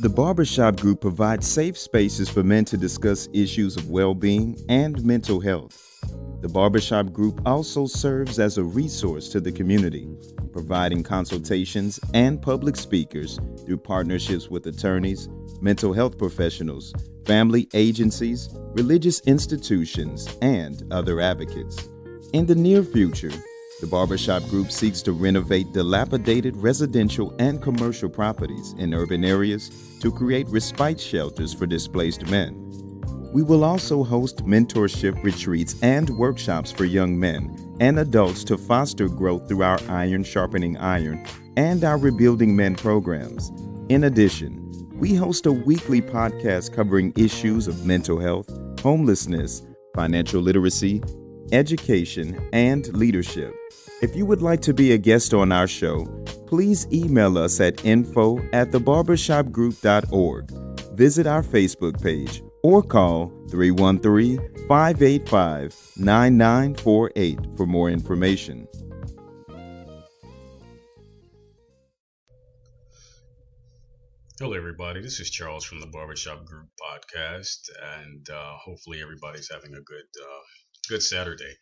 The Barbershop Group provides safe spaces for men to discuss issues of well being and mental health. The Barbershop Group also serves as a resource to the community, providing consultations and public speakers through partnerships with attorneys, mental health professionals, family agencies, religious institutions, and other advocates. In the near future, the Barbershop Group seeks to renovate dilapidated residential and commercial properties in urban areas to create respite shelters for displaced men. We will also host mentorship retreats and workshops for young men and adults to foster growth through our Iron Sharpening Iron and our Rebuilding Men programs. In addition, we host a weekly podcast covering issues of mental health, homelessness, financial literacy, education, and leadership. If you would like to be a guest on our show, please email us at info at thebarbershopgroup.org. Visit our Facebook page or call 313 585 9948 for more information. Hello, everybody. This is Charles from the Barbershop Group podcast, and uh, hopefully everybody's having a good, uh, good Saturday.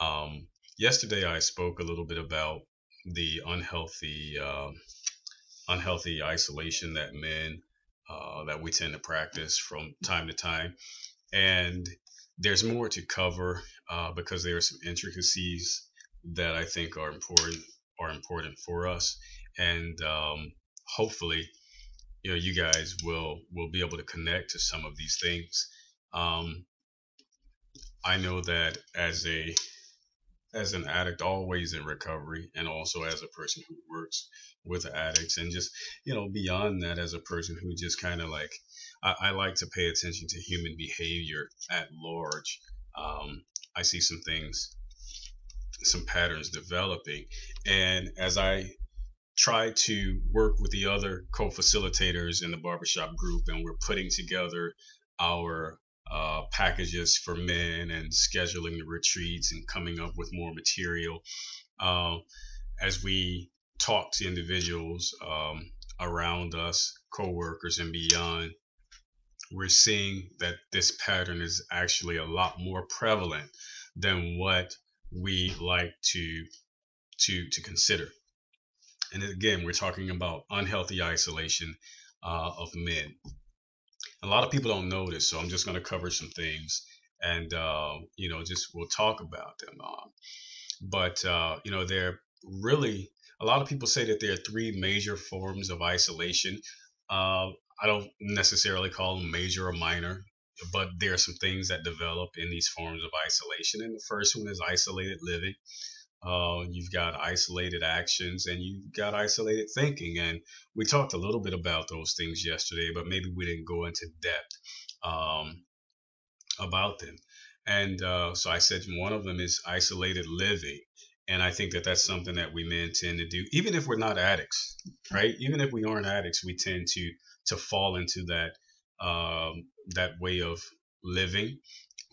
Um, yesterday, I spoke a little bit about the unhealthy, uh, unhealthy isolation that men uh, that we tend to practice from time to time, and there's more to cover uh, because there are some intricacies that I think are important are important for us, and um, hopefully you know you guys will will be able to connect to some of these things. Um, i know that as a as an addict always in recovery and also as a person who works with addicts and just you know beyond that as a person who just kind of like I, I, like to pay attention to human behavior at large. Um, i see some things some patterns developing and as i try to work with the other co-facilitators in the barbershop group and we're putting together our uh, packages for men and scheduling the retreats and coming up with more material uh, as we talk to individuals um, around us co-workers and beyond we're seeing that this pattern is actually a lot more prevalent than what we like to to to consider and again, we're talking about unhealthy isolation uh, of men. A lot of people don't know this, so I'm just going to cover some things and, uh, you know, just we'll talk about them. Uh, but, uh, you know, there really, a lot of people say that there are three major forms of isolation. Uh, I don't necessarily call them major or minor, but there are some things that develop in these forms of isolation. And the first one is isolated living. Uh, you've got isolated actions and you've got isolated thinking. And we talked a little bit about those things yesterday, but maybe we didn't go into depth um, about them. And uh, so I said one of them is isolated living. And I think that that's something that we men tend to do, even if we're not addicts, right? Even if we aren't addicts, we tend to to fall into that um, that way of living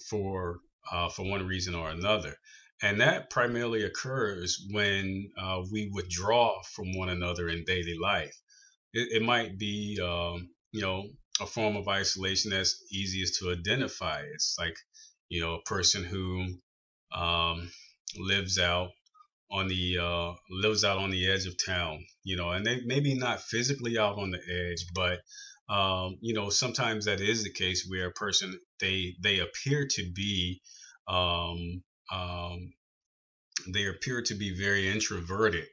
for uh, for one reason or another. And that primarily occurs when uh, we withdraw from one another in daily life. It, it might be, um, you know, a form of isolation that's easiest to identify. It's like, you know, a person who um, lives out on the uh, lives out on the edge of town, you know, and they maybe not physically out on the edge, but um, you know, sometimes that is the case where a person they they appear to be um, um, they appear to be very introverted,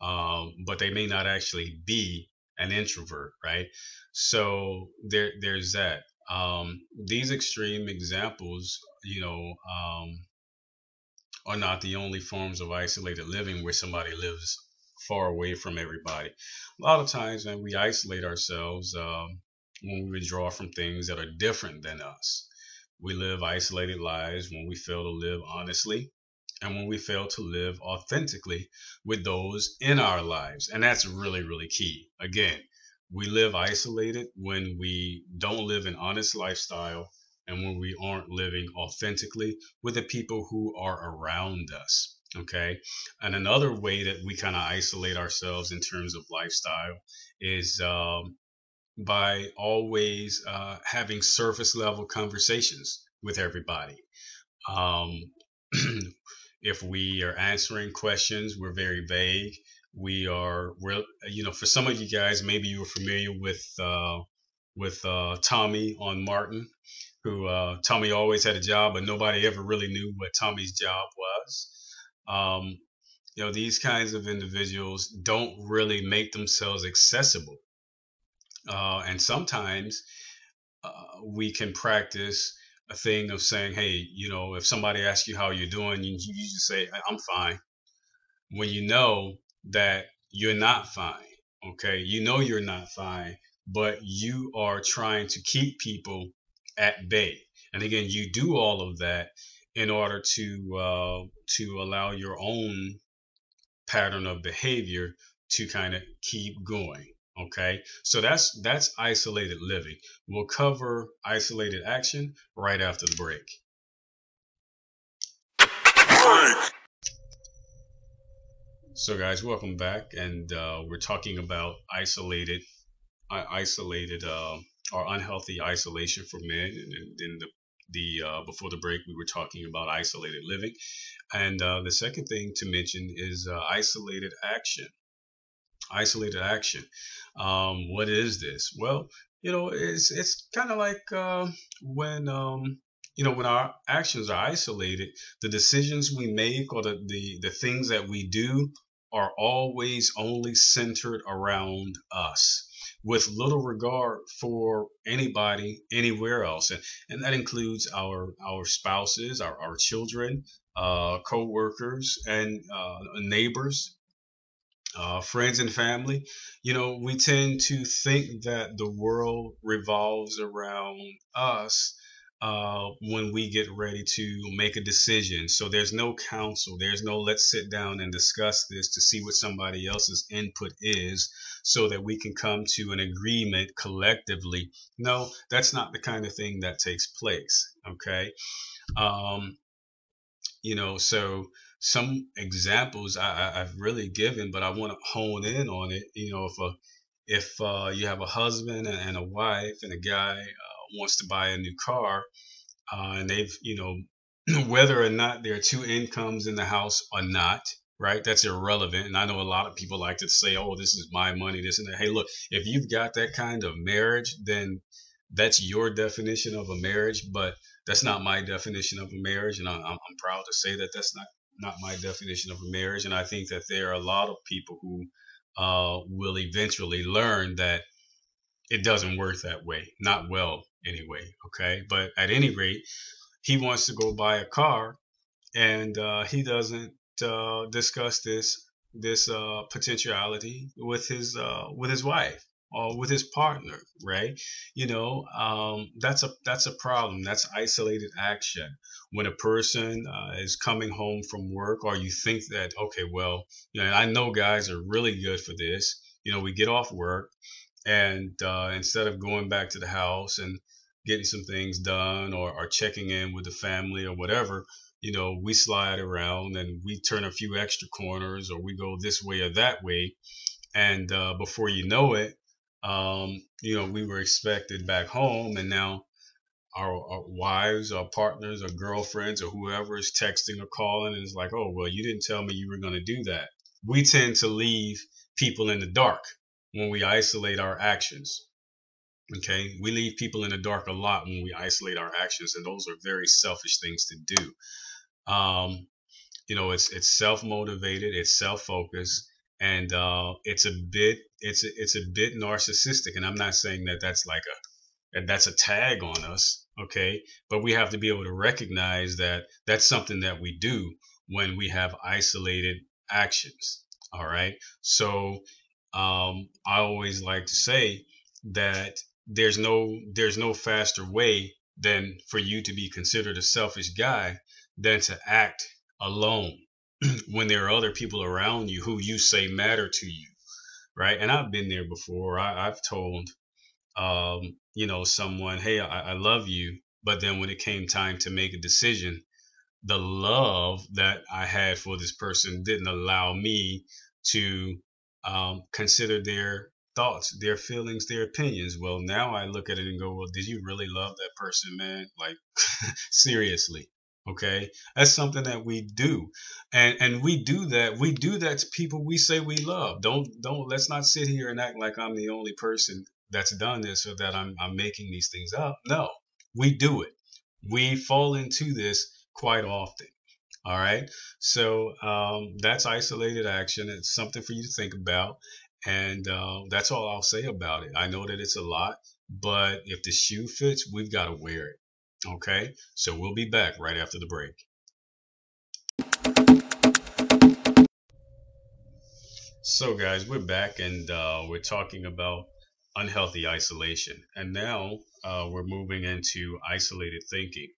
um, but they may not actually be an introvert, right? So there, there's that. Um, these extreme examples, you know, um, are not the only forms of isolated living where somebody lives far away from everybody. A lot of times when we isolate ourselves, um, when we withdraw from things that are different than us, we live isolated lives when we fail to live honestly and when we fail to live authentically with those in our lives. And that's really, really key. Again, we live isolated when we don't live an honest lifestyle and when we aren't living authentically with the people who are around us. Okay. And another way that we kind of isolate ourselves in terms of lifestyle is um, by always uh, having surface level conversations with everybody. Um, if we are answering questions, we're very vague. We are, you know, for some of you guys, maybe you were familiar with uh, with uh, Tommy on Martin, who uh, Tommy always had a job, but nobody ever really knew what Tommy's job was. Um, you know, these kinds of individuals don't really make themselves accessible. Uh, and sometimes uh, we can practice a thing of saying, hey, you know, if somebody asks you how you're doing, you, you just say, I'm fine. When you know that you're not fine, okay? You know you're not fine, but you are trying to keep people at bay. And again, you do all of that in order to uh, to allow your own pattern of behavior to kind of keep going. Okay, so that's that's isolated living. We'll cover isolated action right after the break. So, guys, welcome back, and uh, we're talking about isolated, uh, isolated, uh, or unhealthy isolation for men. And in the the uh, before the break, we were talking about isolated living, and uh, the second thing to mention is uh, isolated action. Isolated action. Um, what is this? Well, you know, it's it's kind of like uh, when um, you know when our actions are isolated, the decisions we make or the, the the things that we do are always only centered around us with little regard for anybody anywhere else and, and that includes our our spouses our, our children uh, co-workers and uh, neighbors uh, friends and family you know we tend to think that the world revolves around us uh, when we get ready to make a decision. So there's no counsel. There's no let's sit down and discuss this to see what somebody else's input is so that we can come to an agreement collectively. No, that's not the kind of thing that takes place. Okay. Um, you know, so some examples I, have really given, but I want to hone in on it. You know, if a if uh, you have a husband and a wife and a guy uh, wants to buy a new car, uh, and they've you know whether or not there are two incomes in the house or not, right? That's irrelevant. And I know a lot of people like to say, "Oh, this is my money, this and that." Hey, look, if you've got that kind of marriage, then that's your definition of a marriage, but that's not my definition of a marriage, and I'm, I'm proud to say that that's not not my definition of a marriage. And I think that there are a lot of people who uh, will eventually learn that it doesn't work that way, not well anyway. Okay, but at any rate, he wants to go buy a car, and uh, he doesn't uh, discuss this this uh, potentiality with his uh, with his wife or with his partner, right? You know, um, that's a that's a problem. That's isolated action. When a person uh, is coming home from work, or you think that okay, well, you know, I know guys are really good for this. You know, we get off work, and uh, instead of going back to the house and getting some things done or, or checking in with the family or whatever, you know, we slide around and we turn a few extra corners or we go this way or that way. And uh, before you know it, um, you know, we were expected back home and now our, our, wives, our partners, our girlfriends, or whoever is texting or calling and it's like, oh, well, you didn't tell me you were going to do that. We tend to leave people in the dark when we isolate our actions. Okay, we leave people in the dark a lot when we isolate our actions, and those are very selfish things to do. Um, you know, it's it's self motivated, it's self focused, and uh, it's a bit it's a, it's a bit narcissistic. And I'm not saying that that's like a that that's a tag on us, okay? But we have to be able to recognize that that's something that we do when we have isolated actions. All right, so um, I always like to say that there's no there's no faster way than for you to be considered a selfish guy than to act alone when there are other people around you who you say matter to you right and i've been there before I, have told um, you know someone hey I, I love you but then when it came time to make a decision the love that i had for this person didn't allow me to um, consider their thoughts, their feelings, their opinions. Well, now I look at it and go, well, did you really love that person, man? Like, seriously. Okay. That's something that we do. And, and we do that. We do that to people we say we love. Don't, don't, let's not sit here and act like I'm the only person that's done this or that I'm, I'm making these things up. No, we do it. We fall into this quite often. All right. So um, that's isolated action. It's something for you to think about. And uh, that's all I'll say about it. I know that it's a lot, but if the shoe fits, we've got to wear it. Okay. So we'll be back right after the break. So, guys, we're back and uh, we're talking about unhealthy isolation. And now uh, we're moving into isolated thinking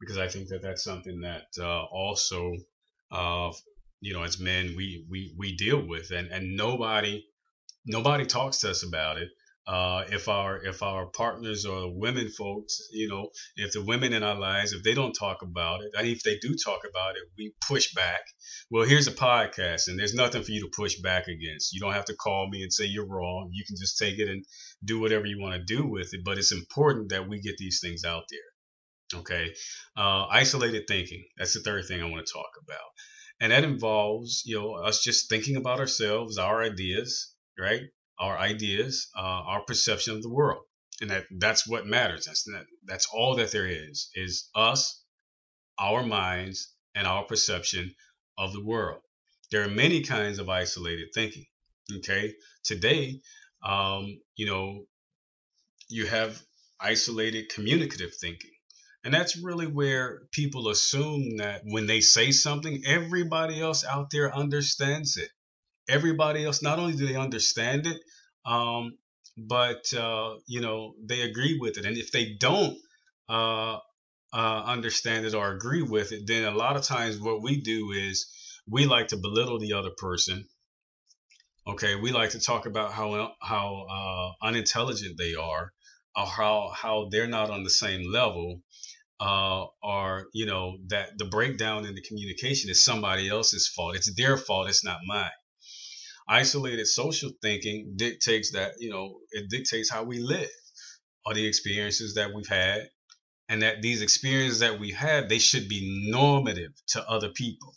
because I think that that's something that uh, also, uh, you know, as men we we we deal with, and and nobody nobody talks to us about it. Uh, if our if our partners or women folks, you know, if the women in our lives, if they don't talk about it, and if they do talk about it, we push back. Well, here's a podcast, and there's nothing for you to push back against. You don't have to call me and say you're wrong. You can just take it and do whatever you want to do with it. But it's important that we get these things out there. Okay. Uh, isolated thinking. That's the third thing I want to talk about. And that involves, you know, us just thinking about ourselves, our ideas, right? Our ideas, uh, our perception of the world. And that that's what matters. That's that, that's all that there is, is us, our minds, and our perception of the world. There are many kinds of isolated thinking. Okay. Today, um, you know, you have isolated communicative thinking and that's really where people assume that when they say something, everybody else out there understands it. Everybody else, not only do they understand it, um, but uh, you know they agree with it. And if they don't uh, uh, understand it or agree with it, then a lot of times what we do is we like to belittle the other person. Okay, we like to talk about how how uh, unintelligent they are, or how how they're not on the same level uh, are you know that the breakdown in the communication is somebody else's fault. It's their fault. It's not mine. Isolated social thinking dictates that you know it dictates how we live, or the experiences that we've had, and that these experiences that we have they should be normative to other people,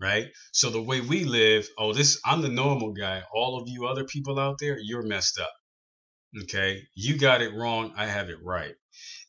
right? So the way we live, oh, this I'm the normal guy. All of you other people out there, you're messed up. Okay, you got it wrong. I have it right.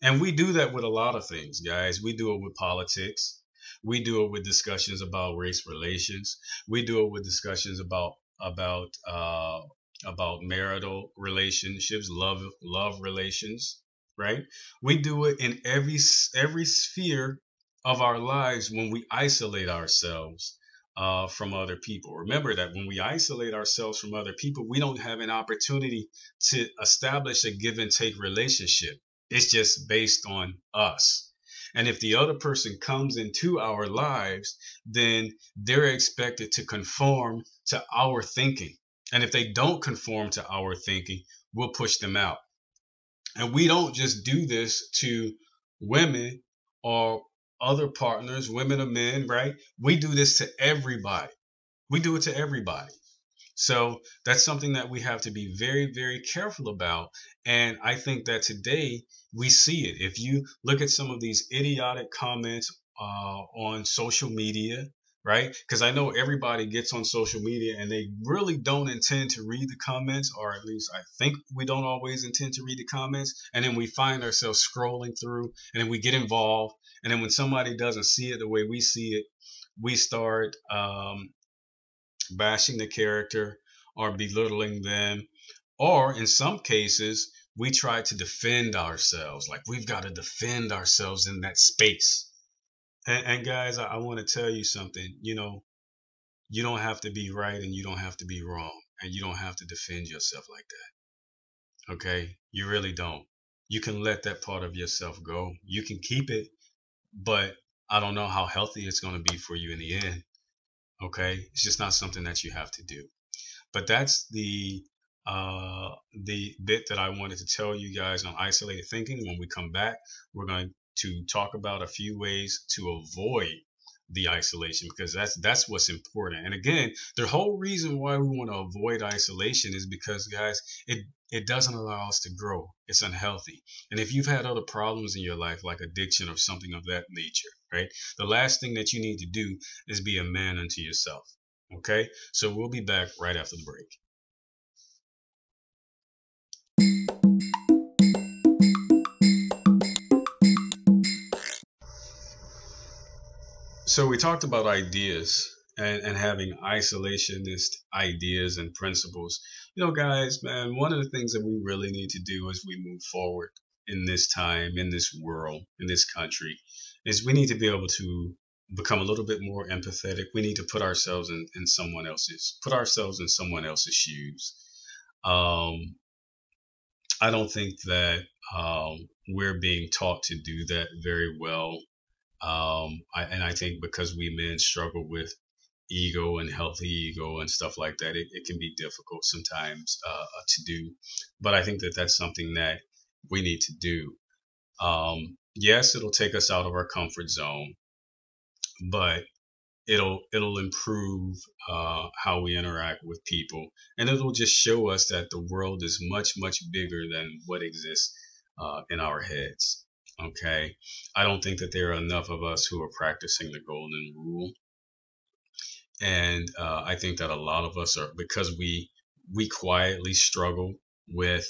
And we do that with a lot of things, guys. We do it with politics. We do it with discussions about race relations. We do it with discussions about about uh, about marital relationships, love love relations, right? We do it in every every sphere of our lives when we isolate ourselves uh, from other people. Remember that when we isolate ourselves from other people, we don't have an opportunity to establish a give and take relationship. It's just based on us. And if the other person comes into our lives, then they're expected to conform to our thinking. And if they don't conform to our thinking, we'll push them out. And we don't just do this to women or other partners, women or men, right? We do this to everybody. We do it to everybody. So that's something that we have to be very, very careful about. And I think that today we see it. If you look at some of these idiotic comments uh, on social media, right? Because I know everybody gets on social media and they really don't intend to read the comments, or at least I think we don't always intend to read the comments. And then we find ourselves scrolling through and then we get involved. And then when somebody doesn't see it the way we see it, we start um, bashing the character or belittling them. Or in some cases, we try to defend ourselves. Like we've got to defend ourselves in that space. And, and guys, I, I want to tell you something. You know, you don't have to be right and you don't have to be wrong. And you don't have to defend yourself like that. Okay? You really don't. You can let that part of yourself go. You can keep it, but I don't know how healthy it's going to be for you in the end. Okay? It's just not something that you have to do. But that's the uh, the bit that I wanted to tell you guys on isolated thinking. When we come back, we're going to talk about a few ways to avoid the isolation because that's that's what's important. And again, the whole reason why we want to avoid isolation is because guys, it it doesn't allow us to grow. It's unhealthy. And if you've had other problems in your life like addiction or something of that nature, right? The last thing that you need to do is be a man unto yourself. Okay? So we'll be back right after the break. So we talked about ideas and, and having isolationist ideas and principles. You know, guys, man, one of the things that we really need to do as we move forward in this time, in this world, in this country, is we need to be able to become a little bit more empathetic. We need to put ourselves in, in someone else's, put ourselves in someone else's shoes. Um, I don't think that um, we're being taught to do that very well um, I, and I think because we men struggle with ego and healthy ego and stuff like that, it, it can be difficult sometimes uh, to do. But I think that that's something that we need to do. Um, yes, it'll take us out of our comfort zone, but it'll it'll improve uh, how we interact with people, and it'll just show us that the world is much much bigger than what exists uh, in our heads. Okay. I don't think that there are enough of us who are practicing the golden rule. And uh, I think that a lot of us are because we we quietly struggle with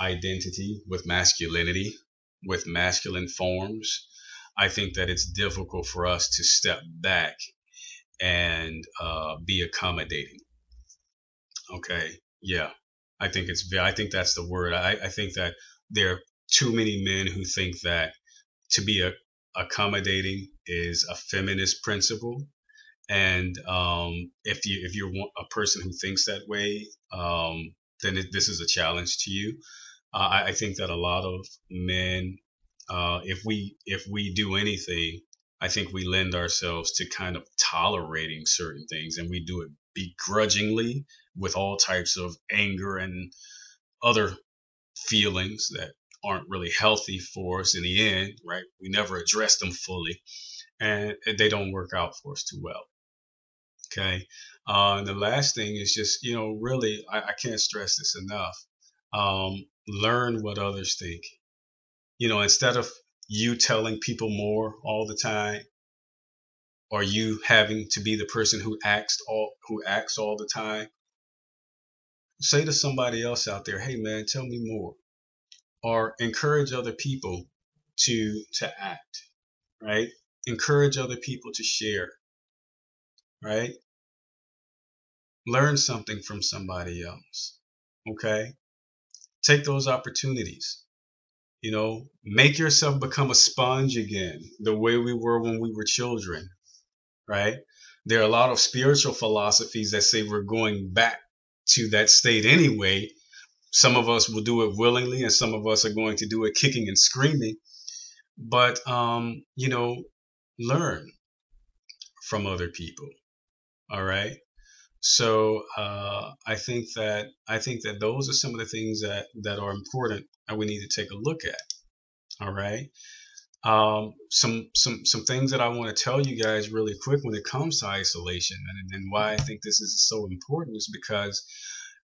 identity, with masculinity, with masculine forms. I think that it's difficult for us to step back and uh, be accommodating. Okay, yeah, I think it's. I think that's the word. I, I think that there are too many men who think that to be a, accommodating is a feminist principle. And um, if you if you're a person who thinks that way, um, then it, this is a challenge to you. Uh, I, I, think that a lot of men, uh, if we if we do anything, I think we lend ourselves to kind of tolerating certain things, and we do it begrudgingly with all types of anger and other feelings that aren't really healthy for us in the end, right? We never address them fully, and they don't work out for us too well. Okay. Uh, and the last thing is just, you know, really, I, I can't stress this enough. Um, learn what others think. You know, instead of you telling people more all the time, or you having to be the person who acts all who acts all the time, say to somebody else out there, "Hey, man, tell me more." or encourage other people to to act right encourage other people to share right learn something from somebody else okay take those opportunities you know make yourself become a sponge again the way we were when we were children right there are a lot of spiritual philosophies that say we're going back to that state anyway some of us will do it willingly, and some of us are going to do it kicking and screaming. But um, you know, learn from other people. All right. So uh, I think that I think that those are some of the things that that are important and we need to take a look at. All right. Um, some some some things that I want to tell you guys really quick when it comes to isolation and, and why I think this is so important is because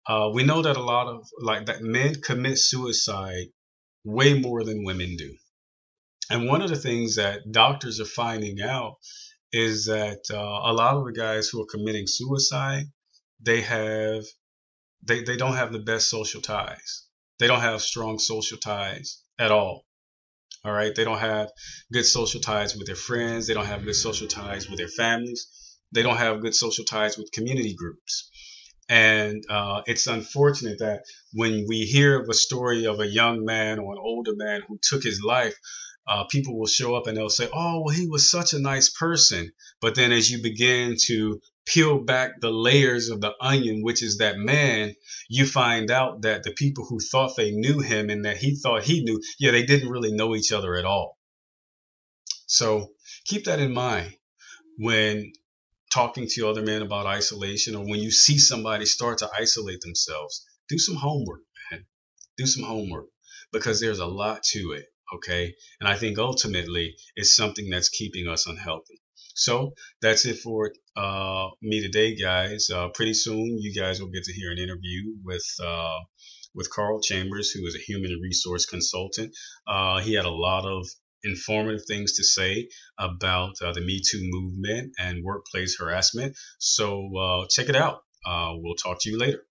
uh, we know that a lot of like that men commit suicide way more than women do. And one of the things that doctors are finding out is that uh, a lot of the guys who are committing suicide, they have they, they don't have the best social ties. They don't have strong social ties at all. All right. They don't have good social ties with their friends. They don't have good social ties with their families. They don't have good social ties with community groups. And uh, it's unfortunate that when we hear of a story of a young man or an older man who took his life, uh, people will show up and they'll say, Oh, well, he was such a nice person. But then as you begin to peel back the layers of the onion, which is that man, you find out that the people who thought they knew him and that he thought he knew, yeah, they didn't really know each other at all. So keep that in mind when talking to other men about isolation or when you see somebody start to isolate themselves, do some homework, man. Do some homework because there's a lot to it. Okay. And I think ultimately it's something that's keeping us unhealthy. So that's it for uh, me today, guys. Uh, pretty soon, you guys will get to hear an interview with uh, with Carl Chambers, who is a human resource consultant. Uh, he had a lot of informative things to say about uh, the Me Too movement and workplace harassment. So uh, check it out. we'll talk to you later.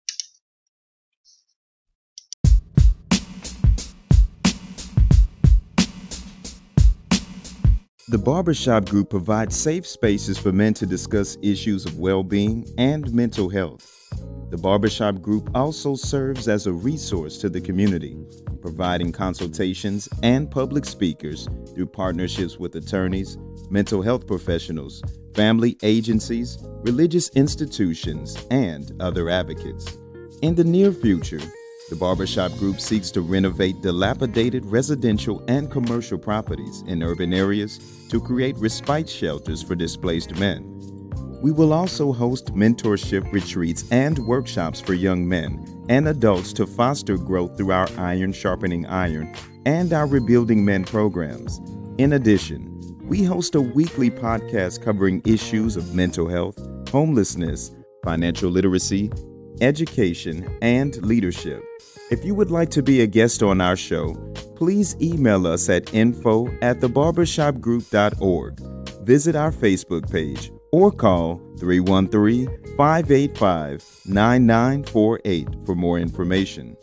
The Barbershop Group provides safe spaces for men to discuss issues of well being and mental health. The Barbershop Group also serves as a resource to the community, providing consultations and public speakers through partnerships with attorneys, mental health professionals, family agencies, religious institutions, and other advocates. In the near future, the Barbershop Group seeks to renovate dilapidated residential and commercial properties in urban areas to create respite shelters for displaced men. We will also host mentorship retreats and workshops for young men and adults to foster growth through our Iron Sharpening Iron and our Rebuilding Men programs. In addition, we host a weekly podcast covering issues of mental health, homelessness, financial literacy, education, and leadership. If you would like to be a guest on our show, please email us at info at thebarbershopgroup.org. Visit our Facebook page or call 313 585 9948 for more information.